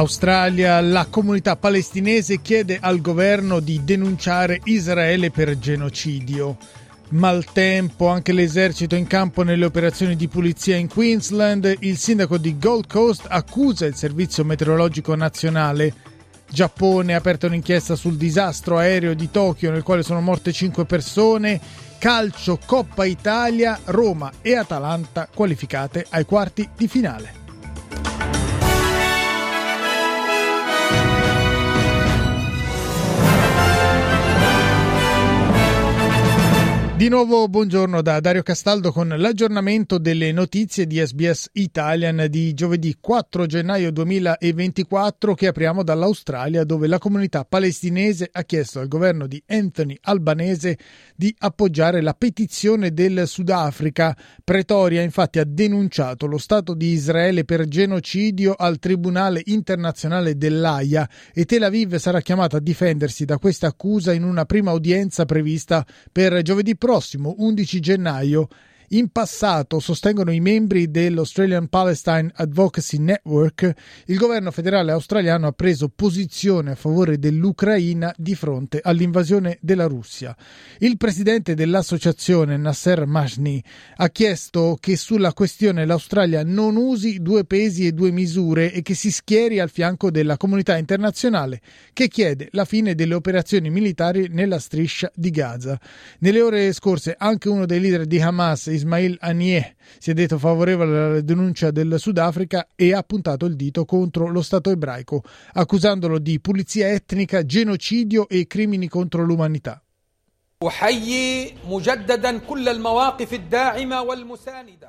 Australia, la comunità palestinese chiede al governo di denunciare Israele per genocidio. Maltempo, anche l'esercito in campo nelle operazioni di pulizia in Queensland. Il sindaco di Gold Coast accusa il servizio meteorologico nazionale. Giappone ha aperto un'inchiesta sul disastro aereo di Tokyo nel quale sono morte 5 persone. Calcio Coppa Italia, Roma e Atalanta qualificate ai quarti di finale. Di nuovo buongiorno da Dario Castaldo con l'aggiornamento delle notizie di SBS Italian di giovedì 4 gennaio 2024 che apriamo dall'Australia dove la comunità palestinese ha chiesto al governo di Anthony Albanese di appoggiare la petizione del Sudafrica. Pretoria infatti ha denunciato lo Stato di Israele per genocidio al Tribunale internazionale dell'AIA e Tel Aviv sarà chiamata a difendersi da questa accusa in una prima udienza prevista per giovedì prossimo prossimo 11 gennaio in passato, sostengono i membri dell'Australian Palestine Advocacy Network, il governo federale australiano ha preso posizione a favore dell'Ucraina di fronte all'invasione della Russia. Il presidente dell'associazione Nasser Majni ha chiesto che sulla questione l'Australia non usi due pesi e due misure e che si schieri al fianco della comunità internazionale che chiede la fine delle operazioni militari nella striscia di Gaza. Nelle ore scorse anche uno dei leader di Hamas, Ismail Haniyeh si è detto favorevole alla denuncia del Sudafrica e ha puntato il dito contro lo Stato ebraico, accusandolo di pulizia etnica, genocidio e crimini contro l'umanità.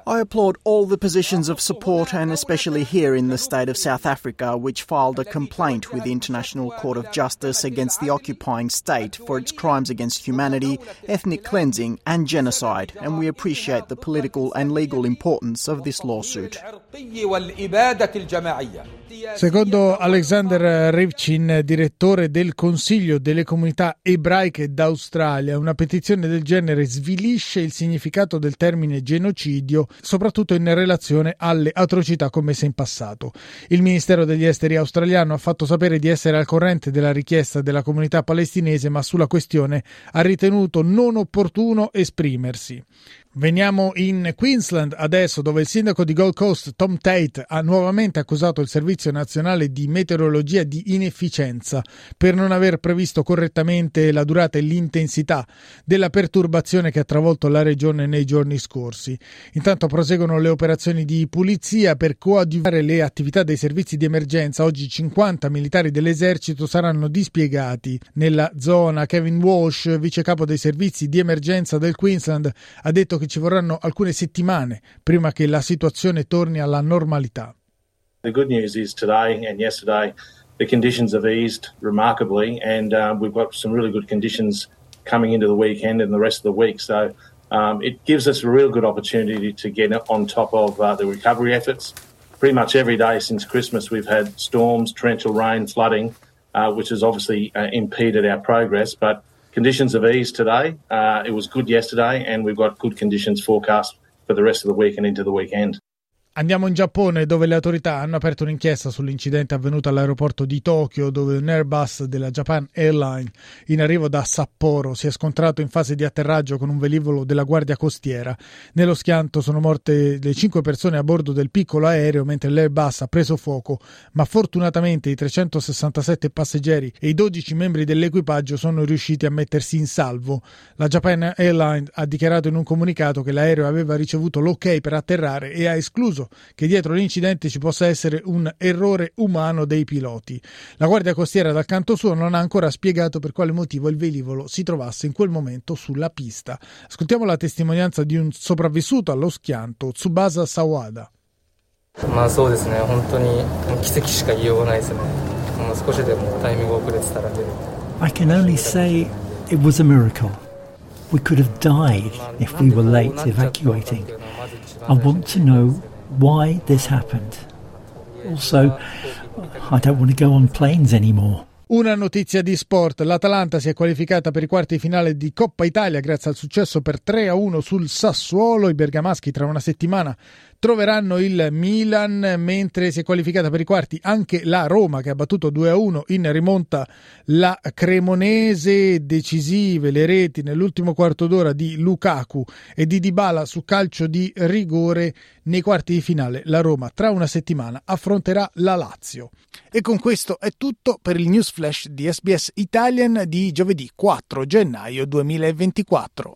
I applaud all the positions of support and especially here in the state of South Africa which filed a complaint with the International Court of Justice against the occupying state for its crimes against humanity, ethnic cleansing and genocide and we appreciate the political and legal importance of this lawsuit. Secondo Alexander Rivcin, direttore del Consiglio delle comunità ebraiche d'Australia, una petizione del genere svilisce il significato del termine genocidio, soprattutto in relazione alle atrocità commesse in passato. Il Ministero degli Esteri australiano ha fatto sapere di essere al corrente della richiesta della comunità palestinese, ma sulla questione ha ritenuto non opportuno esprimersi. Veniamo in Queensland adesso, dove il sindaco di Gold Coast, Tom Tate, ha nuovamente accusato il Servizio Nazionale di Meteorologia di inefficienza per non aver previsto correttamente la durata e l'intensità della perturbazione che ha travolto la regione nei giorni scorsi. Intanto proseguono le operazioni di pulizia per coadiuvare le attività dei servizi di emergenza. Oggi 50 militari dell'esercito saranno dispiegati nella zona. Kevin Walsh, vice capo dei servizi di emergenza del Queensland, ha detto che ci vorranno alcune settimane prima che la situazione torni alla normalità. The good news is today and yesterday the conditions have eased remarkably and uh, we've got some really good conditions coming into the weekend and the rest of the week. So um, it gives us a real good opportunity to get on top of uh, the recovery efforts. Pretty much every day since Christmas we've had storms, torrential rain, flooding, uh, which has obviously uh, impeded our progress. But Conditions have eased today. Uh, it was good yesterday, and we've got good conditions forecast for the rest of the week and into the weekend. Andiamo in Giappone dove le autorità hanno aperto un'inchiesta sull'incidente avvenuto all'aeroporto di Tokyo dove un Airbus della Japan Airlines in arrivo da Sapporo si è scontrato in fase di atterraggio con un velivolo della Guardia Costiera. Nello schianto sono morte le cinque persone a bordo del piccolo aereo mentre l'Airbus ha preso fuoco, ma fortunatamente i 367 passeggeri e i 12 membri dell'equipaggio sono riusciti a mettersi in salvo. La Japan Airlines ha dichiarato in un comunicato che l'aereo aveva ricevuto l'ok per atterrare e ha escluso caso che dietro l'incidente ci possa essere un errore umano dei piloti. La Guardia Costiera dal canto suo non ha ancora spiegato per quale motivo il velivolo si trovasse in quel momento sulla pista. Ascoltiamo la testimonianza di un sopravvissuto allo schianto, Tsubasa Sawada. まあそうですね、本当に奇跡しか言いようがないですね。もう少しでもタイミング遅れてたら出る。I can only say it was a miracle. We could have died if we were late evacuating. I want to know why this happened. Also, I don't want to go on planes anymore. Una notizia di sport, l'Atalanta si è qualificata per i quarti di finale di Coppa Italia grazie al successo per 3-1 sul Sassuolo, i bergamaschi tra una settimana troveranno il Milan, mentre si è qualificata per i quarti anche la Roma che ha battuto 2-1 in rimonta la Cremonese, decisive le reti nell'ultimo quarto d'ora di Lukaku e di Dybala su calcio di rigore nei quarti di finale. La Roma tra una settimana affronterà la Lazio. E con questo è tutto per il news flash di SBS Italian di giovedì 4 gennaio 2024.